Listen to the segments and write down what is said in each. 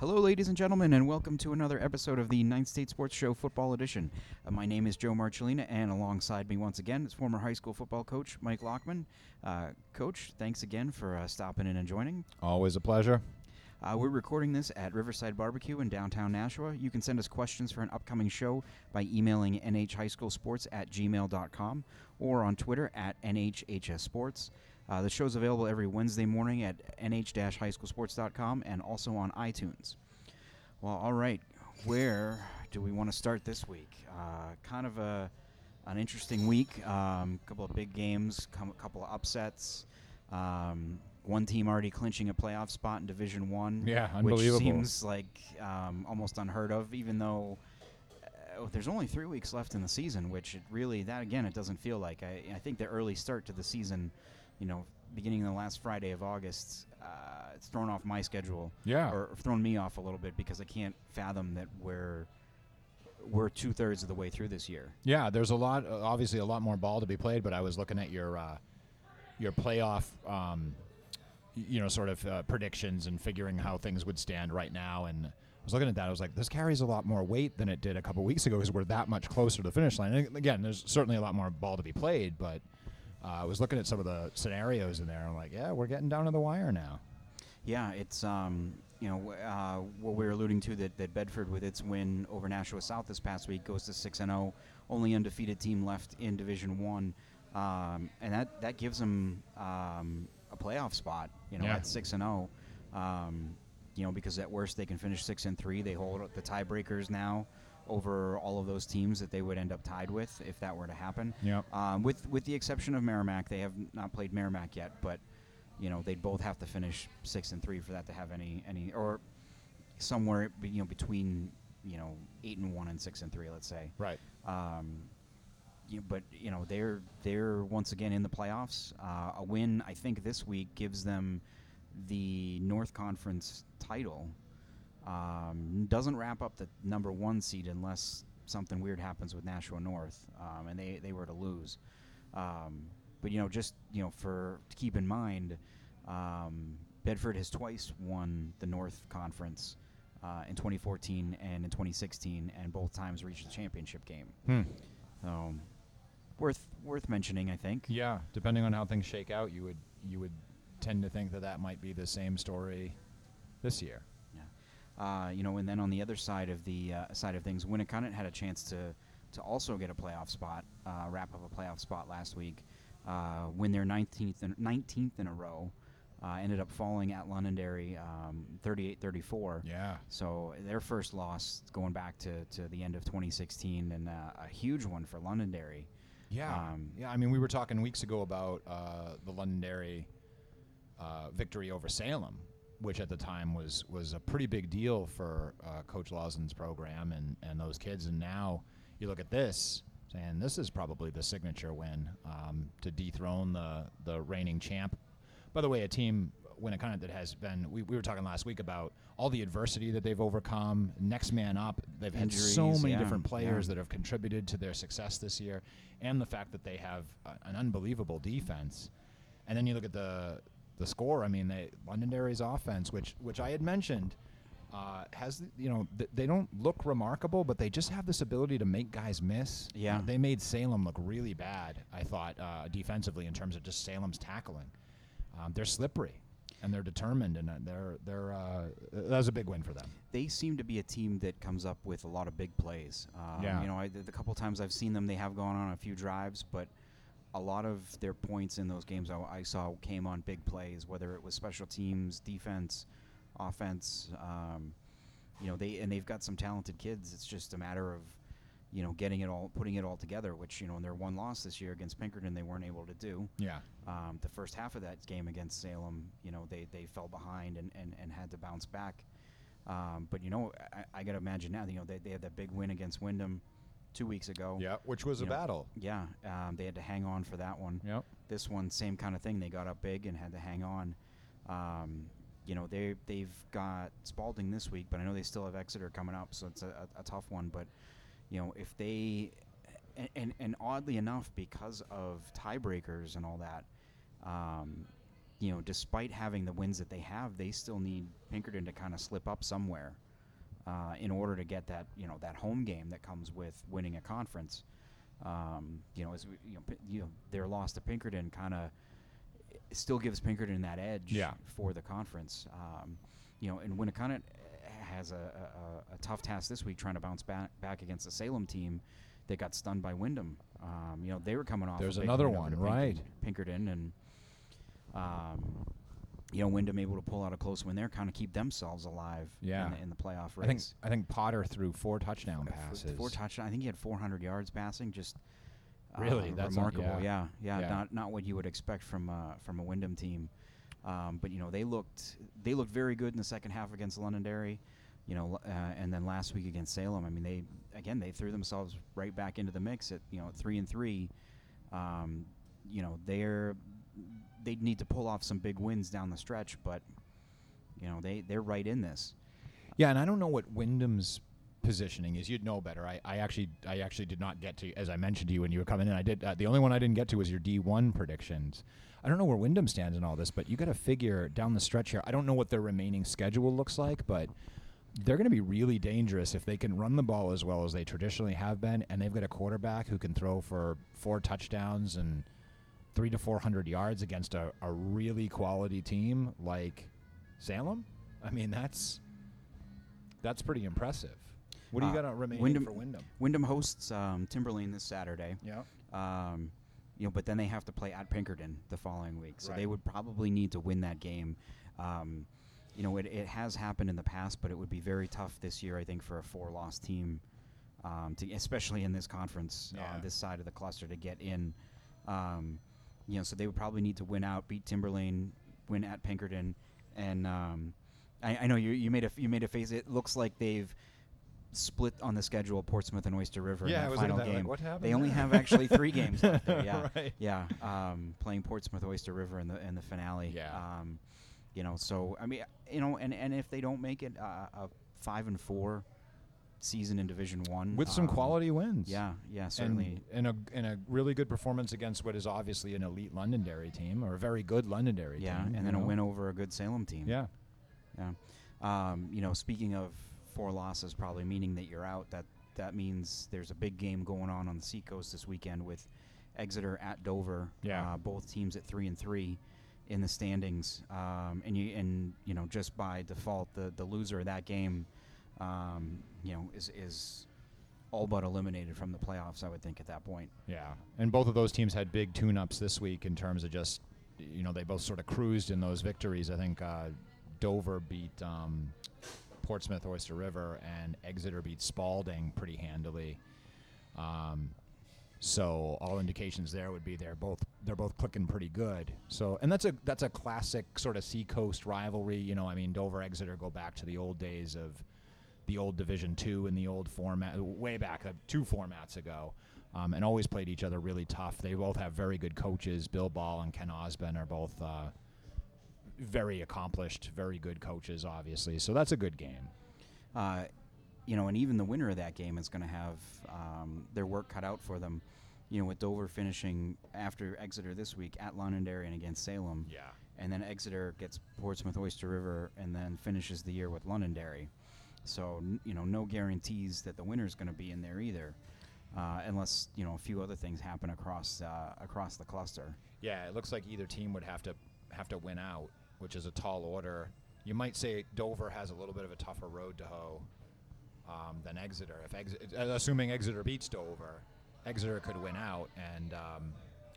Hello, ladies and gentlemen, and welcome to another episode of the Ninth State Sports Show Football Edition. Uh, my name is Joe Marcellina, and alongside me once again is former high school football coach Mike Lockman. Uh, coach, thanks again for uh, stopping in and joining. Always a pleasure. Uh, we're recording this at Riverside Barbecue in downtown Nashua. You can send us questions for an upcoming show by emailing nhhighschoolsports at gmail.com or on Twitter at nhhsports. Uh, the show's available every Wednesday morning at nh-highschoolsports.com and also on iTunes. Well, all right. Where do we want to start this week? Uh, kind of a an interesting week. A um, couple of big games, a couple of upsets. Um, one team already clinching a playoff spot in Division One. Yeah, unbelievable. Which seems like um, almost unheard of, even though uh, there's only three weeks left in the season. Which it really, that again, it doesn't feel like. I, I think the early start to the season, you know, beginning the last Friday of August, uh, it's thrown off my schedule. Yeah. Or thrown me off a little bit because I can't fathom that we're we're two thirds of the way through this year. Yeah, there's a lot, uh, obviously a lot more ball to be played. But I was looking at your uh, your playoff, um, you know, sort of uh, predictions and figuring how things would stand right now. And I was looking at that. I was like, this carries a lot more weight than it did a couple weeks ago because we're that much closer to the finish line. And again, there's certainly a lot more ball to be played, but uh, I was looking at some of the scenarios in there. I'm like, yeah, we're getting down to the wire now. Yeah, it's um, you know uh, what we were alluding to that, that Bedford with its win over Nashua South this past week goes to six and zero, only undefeated team left in Division One, um, and that that gives them um, a playoff spot. You know, Yeah. at six and zero. Um, you know, because at worst they can finish six and three. They hold the tiebreakers now over all of those teams that they would end up tied with if that were to happen. Yep. Um, with with the exception of Merrimack, they have not played Merrimack yet, but you know they'd both have to finish six and three for that to have any any or somewhere you know between you know eight and one and six and three, let's say. Right. Um, you but you know they're they're once again in the playoffs. Uh, a win, I think, this week gives them the North Conference title. Um, doesn't wrap up the number one seed unless something weird happens with Nashua North, um, and they, they were to lose. Um, but you know, just you know, for to keep in mind, um, Bedford has twice won the North Conference uh, in 2014 and in 2016, and both times reached the championship game. Hmm. So worth worth mentioning, I think. Yeah, depending on how things shake out, you would you would tend to think that that might be the same story this year. Uh, you know, and then on the other side of the uh, side of things, Winnacunnet had a chance to to also get a playoff spot, uh, wrap up a playoff spot last week, uh, win their 19th in, 19th in a row. Uh, ended up falling at Londonderry um, 38-34. Yeah. So their first loss going back to, to the end of 2016, and uh, a huge one for Londonderry. Yeah. Um, yeah. I mean, we were talking weeks ago about uh, the Londonderry uh, victory over Salem, which at the time was was a pretty big deal for uh, Coach Lawson's program and and those kids. And now you look at this, saying this is probably the signature win um, to dethrone the the reigning champ. By the way, a team. when it Winnacunnet that has been, we, we were talking last week about all the adversity that they've overcome. Next man up, they've had so many yeah, different players yeah. that have contributed to their success this year, and the fact that they have a, an unbelievable defense. And then you look at the the score. I mean, they, Londonderry's offense, which which I had mentioned, uh, has you know th- they don't look remarkable, but they just have this ability to make guys miss. Yeah. They made Salem look really bad. I thought uh, defensively in terms of just Salem's tackling. Um, they're slippery. And they're determined, and uh, they're they're uh, that was a big win for them. they seem to be a team that comes up with a lot of big plays. Um, Yeah. You know, I, the, the couple times I've seen them, they have gone on a few drives, but a lot of their points in those games I, I saw came on big plays, whether it was special teams, defense, offense. Um, you know, they and they've got some talented kids. It's just a matter of you know getting it all, putting it all together. Which you know, in their one loss this year against Pinkerton, they weren't able to do. Yeah, Um, the first half of that game against Salem, you know, they, they fell behind and, and, and had to bounce back. Um, but you know, I, I got to imagine now. You know, they, they had that big win against Windham two weeks ago. yeah, which was You a know, battle. Yeah, um, they had to hang on for that one. Yep. This one, same kind of thing. They got up big and had to hang on. Um, you know, they they've got Spaulding this week, but I know they still have Exeter coming up, so it's a, a, a tough one. But you know, if they and, and and oddly enough, because of tiebreakers and all that, um, you know, despite having the wins that they have, they still need Pinkerton to kind of slip up somewhere uh, in order to get that you know that home game that comes with winning a conference. Um, you know, as we, you know, P- you know, their loss to Pinkerton kind of still gives Pinkerton that edge Yeah. for the conference. Um, you know, and Winnacunnet has a, a, a tough task this week trying to bounce back back against the Salem team that got stunned by Windham. Um, you know, they were coming off. There's another one, right. Pinkerton, Pinkerton, and um, you know, Windham able to pull out a close win there, kind of keep themselves alive. Yeah. in the, in the playoff race. I think I think Potter threw four touchdown F- f- passes. Four touchdown. I think he had 400 yards passing. Just uh, Really? That's remarkable. yeah. yeah. yeah, Yeah. Not not what you would expect from uh, from a Windham team. Um, but you know they looked they looked very good in the second half against Londonderry. You know, uh, and then last week against Salem. I mean, they again they threw themselves right back into the mix at you know three and three. Um, you know they're they need to pull off some big wins down the stretch, but you know they they're right in this. Yeah, and I don't know what Windham's positioning is. You'd know better. I, I actually I actually did not get to as I mentioned to you when you were coming in. I did uh, the only one I didn't get to was your D1 predictions. I don't know where Windham stands in all this, but you got to figure down the stretch here. I don't know what their remaining schedule looks like, but they're going to be really dangerous if they can run the ball as well as they traditionally have been, and they've got a quarterback who can throw for four touchdowns and three to four hundred yards against a, a really quality team like Salem. I mean, that's that's pretty impressive. What do you Uh, got on remaining Windham- for Windham? Windham hosts um, Timberlane this Saturday. Yeah. Um, you know, but then they have to play at Pinkerton the following week, so they would probably need to win that game. Um, you know, it, it has happened in the past, but it would be very tough this year, I think, for a four-loss team, um, to especially in this conference, Yeah. uh, this side of the cluster, to get in. Um, you know, so they would probably need to win out, beat Timberlane, win at Pinkerton, and um, I, I know you you made a you made a face. It looks like they've split on the schedule Portsmouth and Oyster River in Yeah, I that final that, like, game. what happened They only have actually three games left. There, yeah, Right. yeah. Um, playing Portsmouth Oyster River in the in the finale. Yeah. Um, you know, so I mean, you know, and and if they don't make it uh, a five and four season in Division One With some um, quality wins. Yeah, yeah, certainly. And, and a and a really good performance against what is obviously an elite Londonderry team or a very good Londonderry yeah, team. and you then a win over a good Salem team. Yeah. Yeah. Um, you know, speaking of four losses, probably meaning that you're out. That that means there's a big game going on on the Seacoast this weekend with Exeter at Dover. Yeah. Uh, both teams at three and three in the standings. Um, and you and you know just by default, the the loser of that game, um, you know, is is all but eliminated from the playoffs. I would think at that point. Yeah, and both of those teams had big tune-ups this week in terms of just, you know, they both sort of cruised in those victories. I think uh, Dover beat um, Portsmouth Oyster River, and Exeter beat Spaulding pretty handily. Um, so all indications there would be they're both they're both clicking pretty good. So and that's a that's a classic sort of seacoast rivalry. You know, I mean Dover Exeter go back to the old days of the old Division Two and the old format way back uh, two formats ago, um, and always played each other really tough. They both have very good coaches. Bill Ball and Ken Osben are both uh, very accomplished, very good coaches, obviously. So that's a good game. uh, you know, and even the winner of that game is going to have um, their work cut out for them. You know, with Dover finishing after Exeter this week at Londonderry and against Salem, Yeah. and then Exeter gets Portsmouth Oyster River and then finishes the year with Londonderry. So you know, no guarantees that the winner's going to be in there either, uh, unless you know a few other things happen across uh, across the cluster. Yeah, it looks like either team would have to have to win out, which is a tall order. You might say Dover has a little bit of a tougher road to hoe um, than Exeter. If Exeter, assuming Exeter beats Dover, Exeter could win out, and um,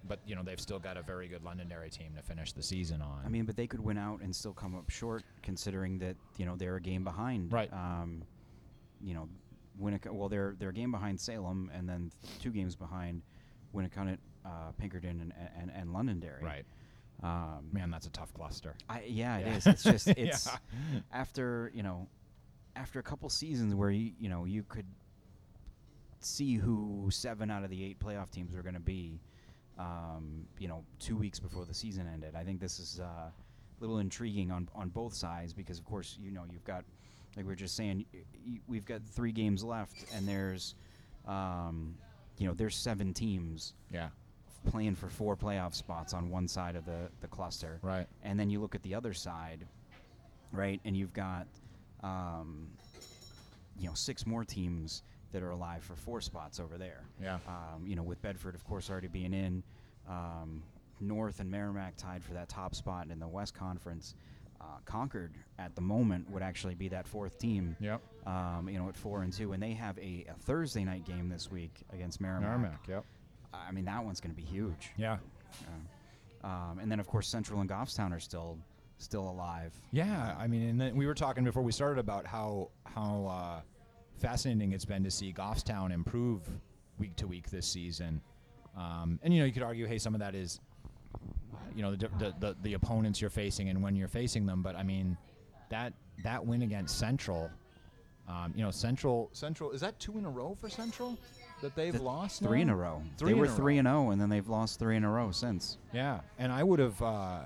but you know they've still got a very good Londonderry team to finish the season on. I mean, but they could win out and still come up short, considering that you know they're a game behind. Right. Um, you know, Winnic- Well, they're they're a game behind Salem, and then two games behind Winnacunnet, uh, Pinkerton, and, and and Londonderry. right, Um, man, that's a tough cluster. I, yeah, Yeah. it is. It's just it's Yeah. after you know after a couple seasons where you you know you could see who seven out of the eight playoff teams were going to be. Um, you know, two weeks before the season ended. I think this is uh, a little intriguing on on both sides because, of course, you know you've got like we are just saying, y- y- we've got three games left, and there's um, you know there's seven teams Yeah, playing for four playoff spots on one side of the the cluster, Right. and then you look at the other side, right, and you've got, um, you know, six more teams that are alive for four spots over there. Yeah. Um, you know, with Bedford, of course, already being in, um, North and Merrimack tied for that top spot in the West Conference. Uh, Concord at the moment would actually be that fourth team. Yep. Um, you know, at four and two, and they have a, a Thursday night game this week against Merrimack. Merrimack. Yep. I mean, that one's going to be huge. Yeah. Uh, um, and then, of course, Central and Goffstown are still still alive. Yeah, I mean, and then we were talking before we started about how how uh, fascinating it's been to see Goffstown improve week to week this season. Um, and you know, you could argue, hey, some of that is, you know, the, the the the opponents you're facing and when you're facing them. But I mean, that that win against Central, um, you know, Central Central is that two in a row for Central that they've Th- lost Three in a row. Three they were three row. and zero, and then they've lost three in a row since. Yeah, and I would have, uh,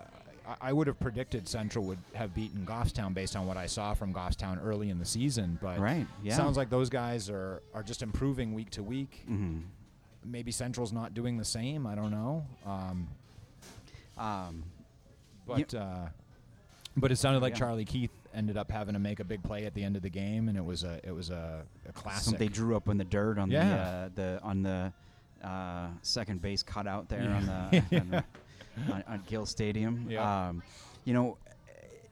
I- I would have predicted Central would have beaten Goffstown based on what I saw from Goffstown early in the season. But Right, yeah. sounds like those guys are are just improving week to week. hmm Maybe Central's not doing the same. I don't know. Um, Um, but uh, but it sounded like Yeah. Charlie Keith ended up having to make a big play at the end of the game, and it was a it was a, a classic. some they drew up in the dirt on Yeah. the uh, the on the uh, second base cutout there Yeah. on the, on, the on, on Gill Stadium. Yeah. Um, you know,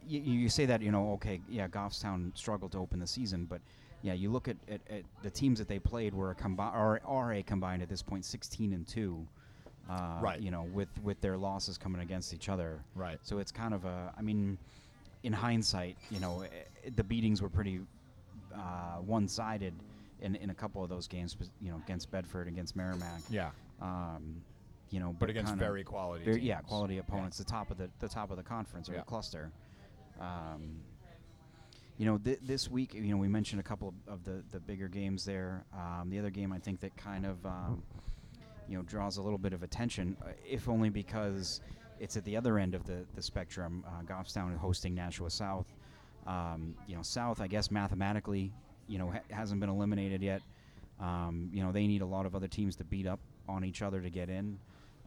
you, you say that you know okay yeah Goffstown struggled to open the season, but yeah you look at, at, at the teams that they played were a combi- or are a combined at this point 16 and two. Uh, Right. You know, with with their losses coming against each other. right. So it's kind of a. I mean, in hindsight, you know, eh, the beatings were pretty uh, one-sided in, in a couple of those games. You know, against Bedford, against Merrimack. Yeah, Um, you know, but against kinda very quality. very- yeah, quality Yeah. opponents, the top of the the top of the conference or Yeah. the cluster. Um, you know, th- this week, you know, we mentioned a couple of, of the, the bigger games there. Um, the other game, I think, that kind of, um, you know, draws a little bit of attention, uh, if only because it's at the other end of the, the spectrum. Uh, Goffstown hosting Nashua South. Um, you know, South, I guess, mathematically, you know, ha- hasn't been eliminated yet. Um, you know, they need a lot of other teams to beat up on each other to get in,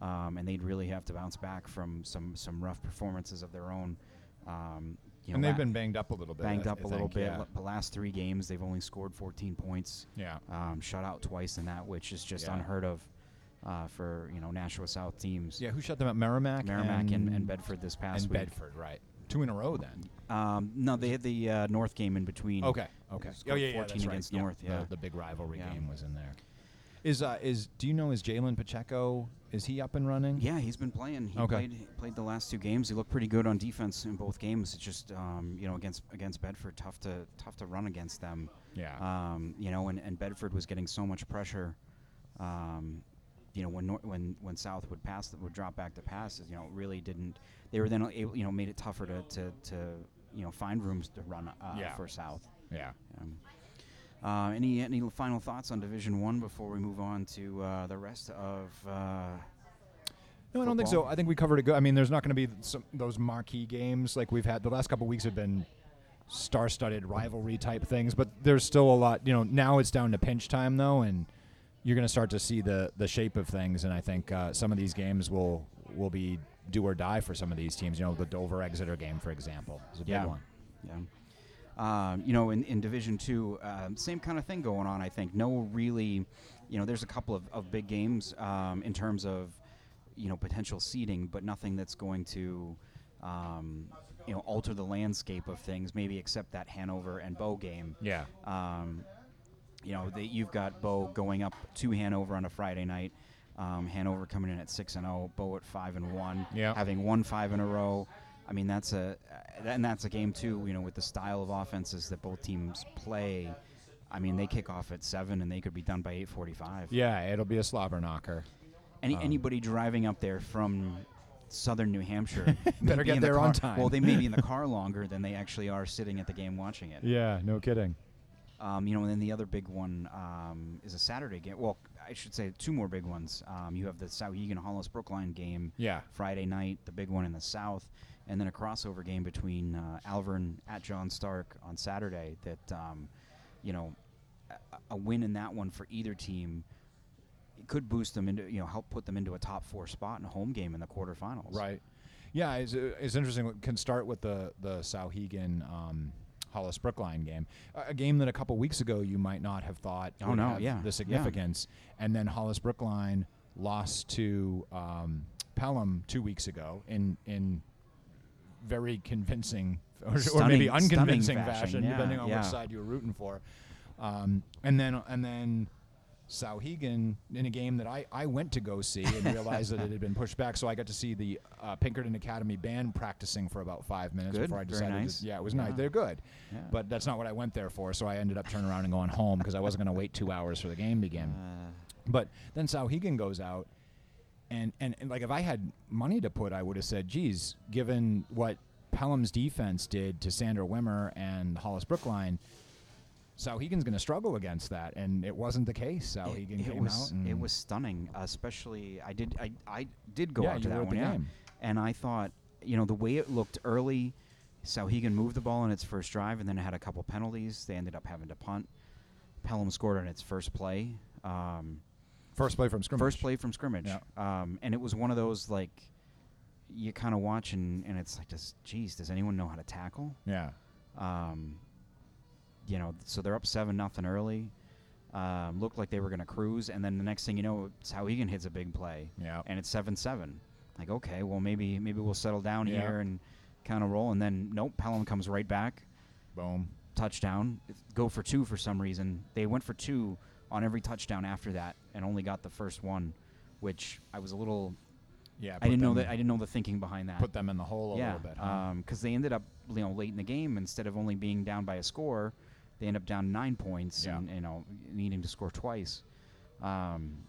um, and they'd really have to bounce back from some some rough performances of their own. Um, you know, and they've been banged up a little bit. banged up I a little bit. Yeah. The last three games, they've only scored 14 points. yeah. Um, shut out twice in that, which is just Yeah. unheard of uh, for you know Nashua South teams. Yeah, who shut them up? Merrimack, Merrimack and, and Bedford this past and week. Bedford, right? Two in a row then. Um, no, they had the uh, North game in between. Okay, okay. Oh yeah, yeah, 14 that's right. against Yeah, North. the- Yeah. the, big rivalry Yeah. game was in there. Is uh is do you know is Jalen Pacheco is he up and running? Yeah, he's been playing. He Okay. played he played the last two games. He looked pretty good on defense in both games. It's just um, you know against against Bedford, tough to tough to run against them. Yeah. Um, you know, and, and Bedford was getting so much pressure. Um, you know, when Nor- when when South would pass, would drop back to passes. You know, really didn't. They were then able, you know, made it tougher to to, to you know find rooms to run uh, Yeah. for South. yeah. Um, uh, any any final thoughts on Division One before we move on to uh, the rest of? Uh, No, I don't think so. I think we covered it good. I mean, there's not going to be some those marquee games like we've had. The last couple weeks have been star-studded rivalry type things, but there's still a lot. You know, now it's down to pinch time though, and you're going to start to see the the shape of things. And I think uh, some of these games will will be do or die for some of these teams. You know, the Dover Exeter game, for example, is a big one. Yeah. Um, you know, in, in Division Two, um, same kind of thing going on. I think no, really, you know, there's a couple of, of big games um, in terms of, you know, potential seeding, but nothing that's going to, um, you know, alter the landscape of things. Maybe except that Hanover and Bow game. Yeah. Um, you know, they, you've got Bow going up to Hanover on a Friday night. Um, Hanover coming in at six and zero. Bow at five and one. Yeah. Having won five in a row. I mean, that's a and that's a game too. You know, with the style of offenses that both teams play. I mean, they kick off at seven and they could be done by eight forty-five. Yeah, it'll be a slobber knocker. Any Um, anybody driving up there from southern New Hampshire Better get the there on time. Well, they may be in the car longer than they actually are sitting at the game watching it. Yeah, no kidding. Um, you know, and then the other big one um, is a Saturday game. Well, I should say two more big ones. Um, you have the Souhegan Hollis Brookline game Yeah. Friday night, the big one in the South, and then a crossover game between uh, Alvirne at John Stark on Saturday. That um, you know, a, a win in that one for either team could boost them into you know help put them into a top four spot in a home game in the quarterfinals. Right. Yeah, it's, uh, it's interesting. It can start with the the Souhegan um, Hollis Brookline game, a, game that a couple weeks ago you might not have thought Oh, no, yeah, yeah. the significance, and then Hollis Brookline lost to um, Pelham two weeks ago in in very convincing or, or maybe unconvincing fashion, fashion, yeah, depending on yeah. which side you were rooting for. Um, and then and then Souhegan in a game that I, I went to go see and realized that it had been pushed back. So I got to see the uh, Pinkerton Academy band practicing for about five minutes Good, before I decided. nice. To, yeah, it was Yeah. nice. They're good, Yeah. but that's not what I went there for. So I ended up turning around and going home because I wasn't going to wait two hours for the game to begin. Uh, But then Souhegan goes out, and, and, and like if I had money to put, I would have said, geez, given what Pelham's defense did to Sandra Wimmer and Hollis Brookline, Souhegan's going to struggle against that, and it wasn't the case. it, Souhegan it came was out. it was stunning, especially I did I I did go Yeah, out to that one, yeah. game. and I thought you know the way it looked early, Souhegan moved the ball in its first drive, and then it had a couple penalties. They ended up having to punt. Pelham scored on its first play. Um, first play from scrimmage. First play from scrimmage. Yeah. Um, and it was one of those like you kind of watch and, and it's like, does geez, does anyone know how to tackle? Yeah. Um, you know, so they're up seven nothing early. Um, looked like they were going to cruise, and then the next thing you know, Souhegan hits a big play, Yeah. and it's seven seven. Like, okay, well maybe maybe we'll settle down Yeah. here and kind of roll, and then nope, Pelham comes right back, Boom. touchdown, go for two for some reason. They went for two on every touchdown after that, and only got the first one, which I was a little Yeah. I didn't know that. I didn't know the thinking behind that. Put them in the hole a yeah, little bit. Huh? because they ended up, you know, late in the game instead of only being down by a score, they end up down nine points Yeah. and you know needing to score twice. Um,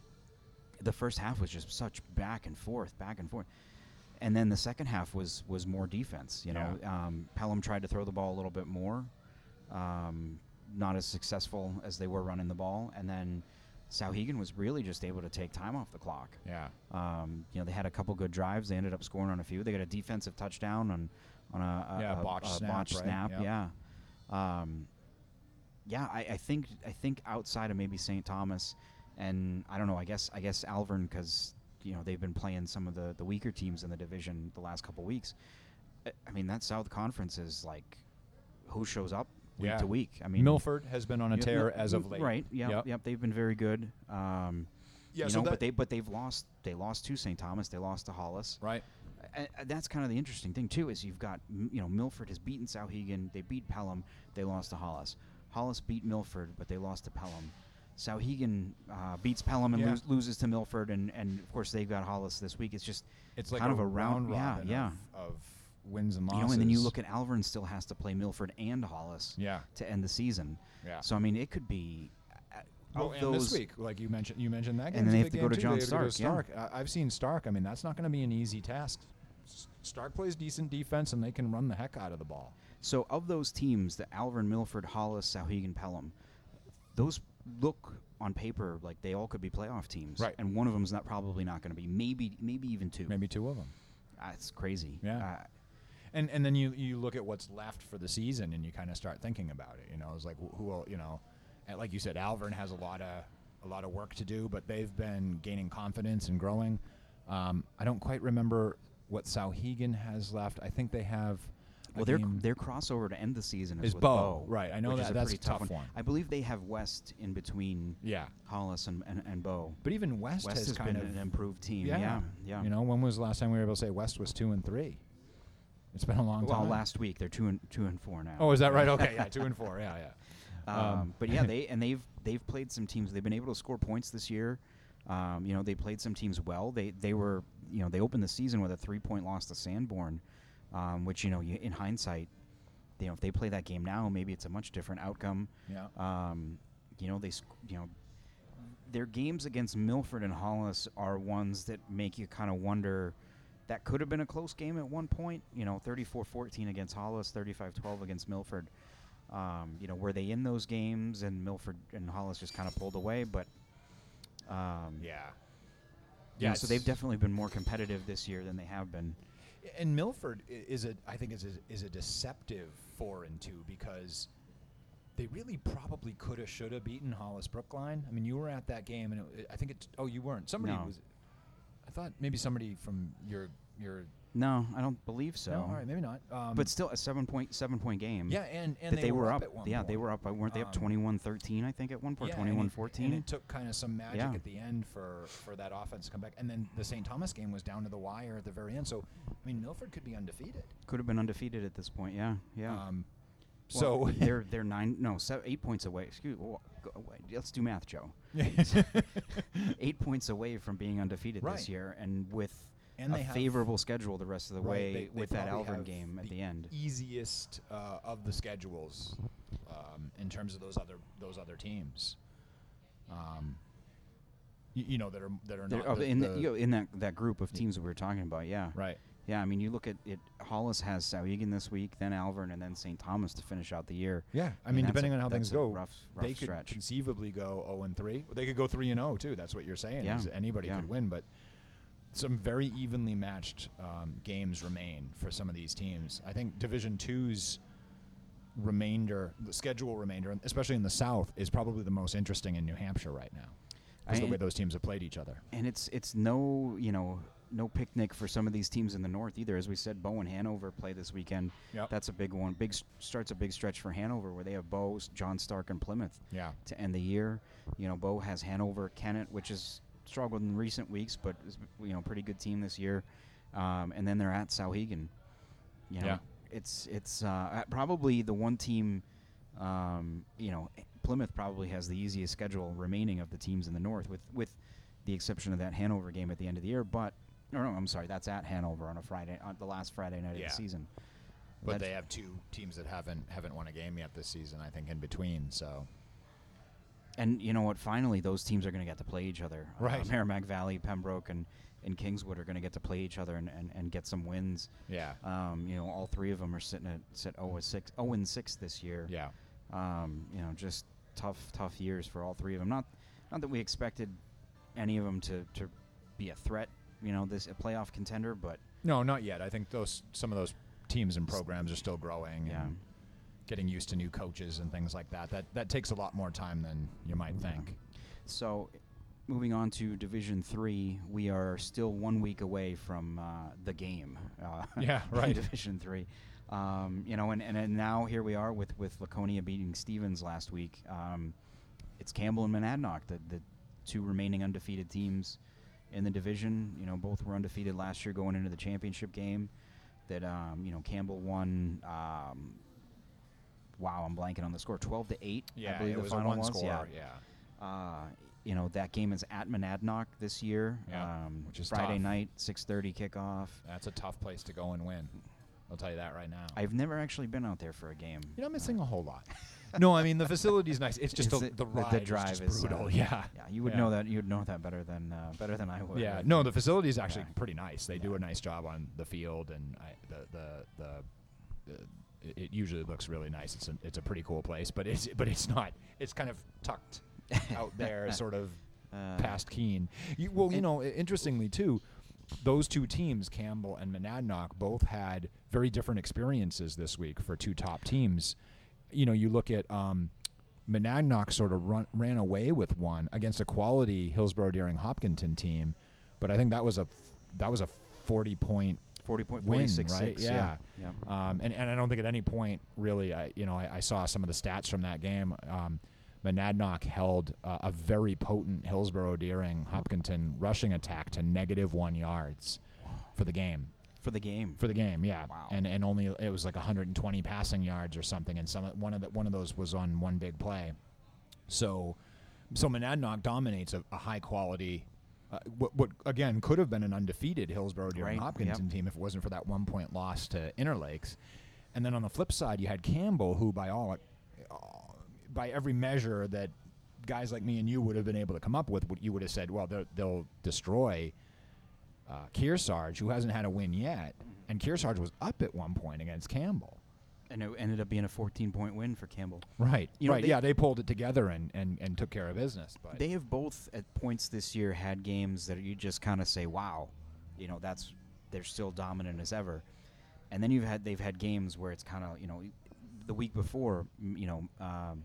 the first half was just such back and forth, back and forth, and then the second half was was more defense. You know, um, Pelham tried to throw the ball a little bit more, um, not as successful as they were running the ball, and then. Souhegan was really just able to take time off the clock. yeah. Um, you know, they had a couple good drives. They ended up scoring on a few. They got a defensive touchdown on on a, a, Yeah, a- botched a snap, botched right? snap. Yep. Yeah. Um, yeah, I, I think I think outside of maybe St. Thomas, and I don't know. I guess I guess Alvirne because you know they've been playing some of the the weaker teams in the division the last couple weeks. I, I mean that South Conference is like who shows up week Yeah. to week. I mean Milford has been on a tear Mil- as of late. Right. Yeah. Yep. Yep. They've been very good. Um, Yeah, you so know, but they but they've lost. They lost to St. Thomas. They lost to Hollis. Right. And, and that's kind of the interesting thing too is you've got you know Milford has beaten Souhegan. They beat Pelham. They lost to Hollis. Hollis beat Milford, but they lost to Pelham. Souhegan uh, beats Pelham and Yeah. lose, loses to Milford, and, and of course they've got Hollis this week. It's just It's kind a, of a round, yeah, robin yeah. Of, of wins and You losses. know, and then you look at Alvirne still has to play Milford and Hollis Yeah. to end the season. Yeah. So I mean, it could be. uh, of and this week, like you mentioned, you mentioned that, game. And then they have to go to too. John have to Stark, Stark. I- I've seen Stark. I mean, that's not going to be an easy task. S- Stark plays decent defense, and they can run the heck out of the ball. So of those teams, the Alvirne, Milford, Hollis, Souhegan, Pelham, those look on paper like they all could be playoff teams. Right. And one of them's not probably not going to be. Maybe maybe even two. Maybe two of them. That's crazy. Yeah. Uh, And and then you you look at what's left for the season, and you kind of start thinking about it. You know, it's like wh- who will you know, like you said, Alvirne has a lot of a lot of work to do, but they've been gaining confidence and growing. Um, I don't quite remember what Souhegan has left. I think they have. Well, their game- their crossover to end the season is, Is with Bow, right, I know that- is a that's pretty a tough one. I believe they have West in between yeah, Hollis and, and, and Bow. but even West, West has, has kind been of an improved team. Yeah. Yeah, yeah. You know, when was the last time we were able to say West was two and three? It's been a long well, time. last week they're two and two and four now. Oh, is that right? Okay, yeah, two and four. Yeah, yeah. Um, Um, but yeah, they and they've they've played some teams. They've been able to score points this year. Um, you know, they played some teams well. They they were you know they opened the season with a three point loss to Sanborn, um, which you know you, in hindsight, you know if they play that game now, maybe it's a much different outcome. Yeah. Um, you know they sc- you know their games against Milford and Hollis are ones that make you kind of wonder. That could have been a close game at one point. You know, 34-14 against Hollis, 35-12 against Milford. Um, you know, were they in those games and Milford and Hollis just kind of pulled away? But um, yeah. know, so they've definitely been more competitive this year than they have been. And Milford is a, I think is a, is a deceptive four and two because they really probably could have, should have beaten Hollis Brookline. I mean, you were at that game, and it, I think it. Oh, you weren't. Somebody No. was. I thought maybe somebody from your your. No, I don't believe so. No, all right, maybe not. Um, But still, a seven point seven point game. yeah, and and that they, were, up. at one yeah, they were up. Weren't they up Um, 21-13, I think, at one point? Yeah, and it- 21-14? And it took kind of some magic Yeah. at the end for, for that offense to come back. And then the St. Thomas game was down to the wire at the very end. So, I mean, Milford could be undefeated. Could have been undefeated at this point. Yeah, yeah. Um, Well, so they're they're nine no se- eight points away. Excuse. me. Let's do math, Joe. Eight points away from being undefeated Right. this year, and with And a have- favorable schedule the rest of the Right, way they- they with that Alvirne game at the end. easiest uh, of the schedules um, in terms of those other those other teams. Um, y- you know that are that are not the, in the, the- you know, in that that group of teams that we were talking about. Yeah. right. Yeah, I mean, you look at it. Hollis has Souhegan this week, then Alvirne, and then St. Thomas to finish out the year. Yeah, I mean, depending a- on how things go, rough, rough they could stretch. conceivably go zero and three. They could go three and zero too. That's what you're saying. Yeah, is anybody yeah. could win, but some very evenly matched um, games remain for some of these teams. I think Division Two's remainder, the schedule remainder, especially in the South, is probably the most interesting in New Hampshire right now. Because the way those teams have played each other. and it's it's no you know no picnic for some of these teams in the north either. As we said, Bow and Hanover play this weekend. Yep. That's a big one. Big starts a big stretch for Hanover where they have Bow, John Stark, and Plymouth Yeah. to end the year. You know, Bow has Hanover, Kennett, which has struggled in recent weeks, but is you know pretty good team this year. Um, and then they're at Souhegan. You know, Yeah. it's it's uh, probably the one team. Um, you know, Plymouth probably has the easiest schedule remaining of the teams in the north, with with the exception of that Hanover game at the end of the year. But no, no, I'm sorry, that's at Hanover on a Friday, on the last Friday night of the season. But That's- they have two teams that haven't haven't won a game yet this season. I think in between. So And you know what? Finally, those teams are going to get to play each other. Uh, Right. Merrimack Valley, Pembroke, and, and Kingswood are going to get to play each other and, and, and get some wins. yeah, Um, you know, all three of them are sitting at sit 0 six 0 and six this year. yeah. Um, you know, just tough, tough years for all three of them. Not, not that we expected any of them to, to be a threat. You know, this a playoff contender, but No, not yet. I think those some of those teams and programs are still growing yeah. and getting used to new coaches and things like that. That that takes a lot more time than you might think. So, moving on to Division Three, we are still one week away from uh, the game. Uh, Yeah, right. Division Three, um, you know, and, and and now here we are with with Laconia beating Stevens last week. Um, it's Campbell and Monadnock, the the two remaining undefeated teams in the division. You know, both were undefeated last year going into the championship game. That um, you know, Campbell won. Um, wow, I'm blanking on the score. Twelve to eight. Yeah, I believe it the was final a one was. score. Yeah. yeah. Uh, you know that game is at Monadnock this year. Yeah, um, which is Friday tough. night, six thirty kickoff. That's a tough place to go and win. I'll tell you that right now. I've never actually been out there for a game. You're not missing a whole lot. no, I mean the facility is nice. It's just Is the, it- the the- ride the is drive is, uh, brutal. yeah. Yeah, you would Yeah. know that. You would know that better than uh, better than I would. Yeah, no, the facility is actually Yeah. pretty nice. They do a nice job on the field, and I, the the the. the it- it usually looks really nice. It's a it's a pretty cool place, but it's but it's not. It's kind of tucked out there, sort of Uh, past Keene. You, well, you know, interestingly too, those two teams, Campbell and Monadnock, both had very different experiences this week for two top teams. You know, you look at um, Monadnock sort of run, ran away with one against a quality Hillsborough Deering Hopkinton team, but I think that was a that was a forty point Forty point win, forty six right? six. Yeah. yeah. um, and, and I don't think at any point really, I, you know, I, I saw some of the stats from that game. Um, Monadnock held uh, a very potent Hillsborough Deering Hopkinton rushing attack to negative one yards for the game. For the game. For the game, yeah, Wow. and and only it was like 120 passing yards or something, and some one of the, one of those was on one big play. So, so Monadnock dominates a, a high quality. Uh, what, what again could have been an undefeated Hillsborough Deering Right, Hopkinton yep. team if it wasn't for that one point loss to Interlakes, and then on the flip side you had Campbell, who by all uh, by every measure that guys like me and you would have been able to come up with, you would have said, well, they'll, they'll destroy uh, Kearsarge, who hasn't had a win yet, and Kearsarge was up at one point against Campbell. And it ended up being a fourteen point win for Campbell. Right. You know, right. they- yeah, they pulled it together and, and, and took care of business. But They have both at points this year had games that you just kind of say, "Wow," you know, that's they're still dominant as ever. And then you've had they've had games where it's kind of you know the week before, you know, um,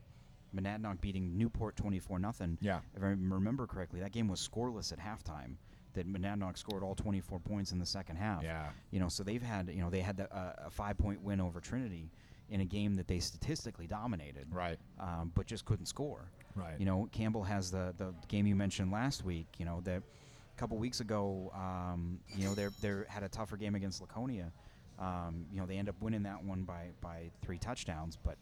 Monadnock beating Newport twenty four nothing. Yeah. If I remember correctly, that game was scoreless at halftime. That Monadnock scored all 24 points in the second half. Yeah. You know, so they've had, you know, they had the, uh, a five point win over Trinity in a game that they statistically dominated. Right. Um, but just couldn't score. Right. You know, Campbell has the the game you mentioned last week. You know, that a couple weeks ago, um, you know, they they had a tougher game against Laconia. Um, you know, they end up winning that one by by three touchdowns, but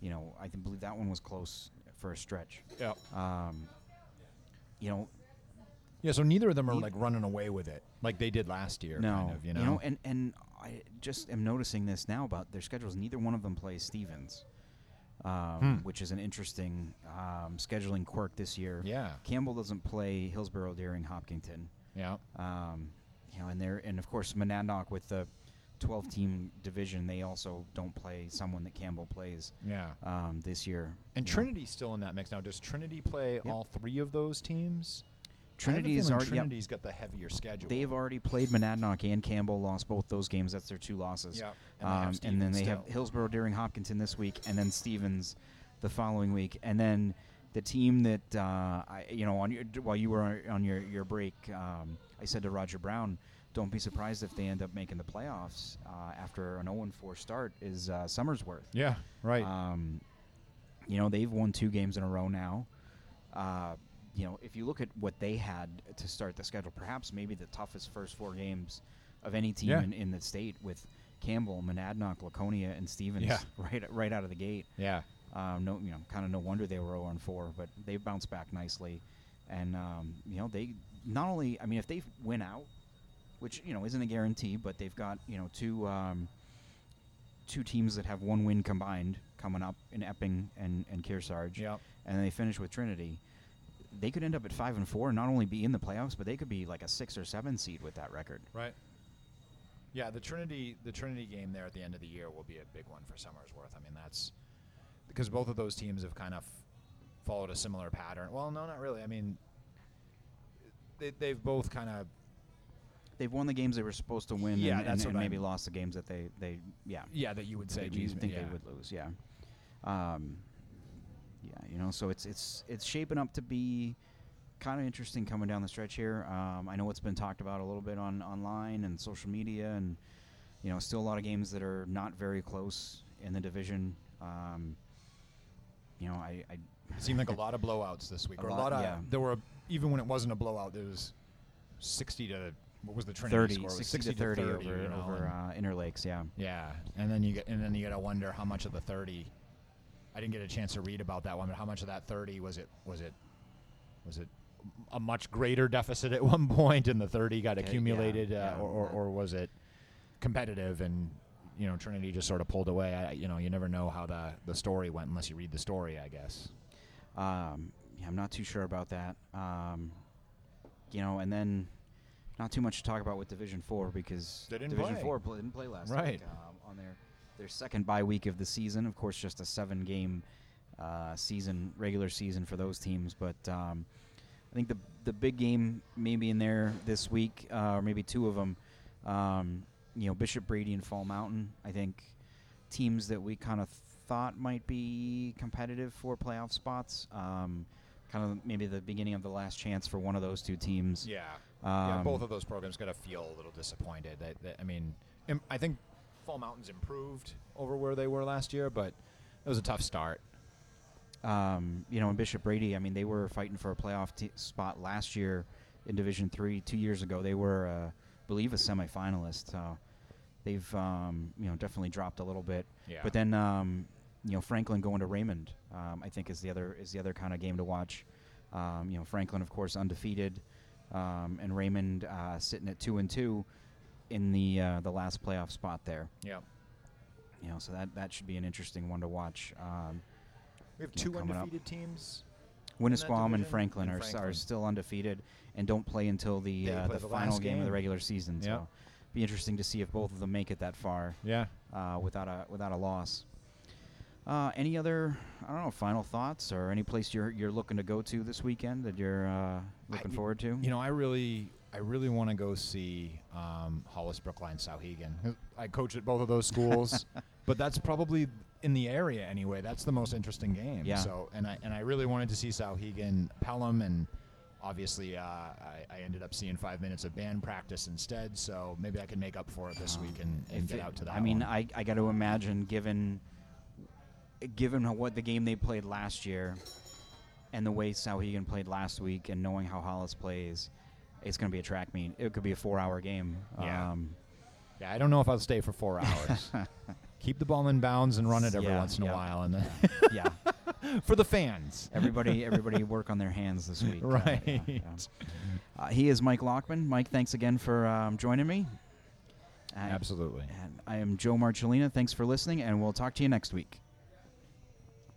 you know, I believe that one was close for a stretch. Yeah. Um, you know, Yeah. So neither of them are Neith- like running away with it like they did last year. no, Kind of, you know. and and I just am noticing this now about their schedules. Neither one of them plays Stevens, um, Hmm. which is an interesting um, scheduling quirk this year. yeah. Campbell doesn't play Hillsborough, Deering, Hopkinton. Yeah. Um, you know, and they're and of course Monadnock with the 12 team division, they also don't play someone that Campbell plays Yeah. um, this year. And you know. Trinity's still in that mix now. Does Trinity play all three of those teams? Trinity is already. yep, Trinity's got the heavier schedule. they've already played Monadnock and Campbell, lost both those games. That's their two losses. Yeah. And, they Um, and then they have. Hillsborough, Deering, Hopkinton this week, and then Stevens the following week, and then the team that uh, I, you know, on your while you were on- on your your break, um, I said to Roger Brown, "Don't be surprised if they end up making the playoffs uh, after an 0-4 start." Is uh, Somersworth? Yeah. Right. Um, you know, they've won two games in a row now. Uh, you know, if you look at what they had to start the schedule, perhaps maybe the toughest first four games of any team Yeah. in, in the state with Campbell, Monadnock, Laconia, and Stevens Yeah. right right out of the gate. yeah. Um, no, you know, kind of no wonder they were 0 and 4, but they bounced back nicely, and um, you know they not only, I mean, if they win out, which you know isn't a guarantee, but they've got you know two um, two teams that have one win combined coming up in Epping and and Kearsarge, Yeah. and they finish with Trinity. They could end up at five and four, and not only be in the playoffs, but they could be like a six or seven seed with that record. Right. Yeah, the Trinity the Trinity game there at the end of the year will be a big one for Somersworth. I mean, that's because both of those teams have kind of followed a similar pattern. Well, no, not really. I mean, they they've both kind of They've won the games they were supposed to win, Yeah, and, that's and, and maybe I'm- lost the games that they they yeah yeah that you would say that geez, you think yeah. they would lose. Yeah, um, yeah. You know, so it's it's it's shaping up to be kind of interesting coming down the stretch here. Um, I know it's been talked about a little bit on online and social media, and you know, still a lot of games that are not very close in the division. Um, you know, I, I It seemed like a lot of blowouts this week, A or a lot, lot of yeah. there were even when it wasn't a blowout, there was sixty to what was the Trinity 30, score? It was 60, to 30, over, you know, over uh, Interlakes. Yeah. Yeah, and then you get and then you got to wonder how much of the thirty. I didn't get a chance to read about that one, but how much of that thirty was it? Was it? Was it a much greater deficit at one point, and the thirty got Okay, yeah, accumulated, uh, yeah, or, or or was it competitive and you know Trinity just sort of pulled away? I, you know, you never know how the the story went unless you read the story, I guess. Um, yeah, I'm not too sure about that. Um, you know, and then not too much to talk about with Division Four because Division play. Four pl- didn't play last Right. week um, on their their second bye week of the season. Of course, just a seven game uh, season, regular season for those teams. But um, I think the the big game maybe in there this week, uh, or maybe two of them. Um, you know, Bishop Brady and Fall Mountain. I think teams that we kind of thought might be competitive for playoff spots. Um, kind of maybe the beginning of the last chance for one of those two teams. Yeah, yeah. Um, Both of those programs got to feel a little disappointed. That, that I mean, I think Fall Mountains improved over where they were last year, but it was a tough start. um, you know, in Bishop Brady, I mean, they were fighting for a playoff t- spot last year in Division Three. Two years ago, they were, uh, I believe, a semifinalist. So they've, um, you know, definitely dropped a little bit. Yeah. But then, um, you know, Franklin going to Raymond, um, I think is the other is the other kind of game to watch. Um, you know, Franklin, of course, undefeated, um, and Raymond uh, sitting at two and two in the uh, the last playoff spot there. yeah. You know, so that that should be an interesting one to watch. Um, We have you know, two up. undefeated teams. Winnisquam and? Franklin And are, Franklin. are still undefeated and don't play until the uh, play the the final last game. of the regular season. Yeah. So, be interesting to see if both of them make it that far Yeah. uh, without a without a loss. Uh, any other I don't know final thoughts or any place you're you're looking to go to this weekend that you're uh, looking I- forward to? You know, I really, I really want to go see um, Hollis Brookline Souhegan. I coach at both of those schools, but that's probably in the area anyway, that's the most interesting game. Yeah. So and I and I really wanted to see Souhegan Pelham and. Obviously, uh, I, I ended up seeing five minutes of band practice instead, so maybe I can make up for it this week and, and get it- out to that. I mean, one. I, I got to imagine, given given what the game they played last year, and the way Souhegan played last week, and knowing how Hollis plays, it's going to be a track meet. It could be a four-hour game. Yeah. Um, Yeah, I don't know if I'll stay for four hours. Keep the ball in bounds and run it every Yeah, once in yeah. a while, and then yeah. for the fans. Everybody, everybody, work on their hands this week. Uh, Right. yeah. Uh, he is Mike Lockman. Mike, thanks again for um, joining me. And- Absolutely. And I am Joe Marcellina. Thanks for listening, and we'll talk to you next week.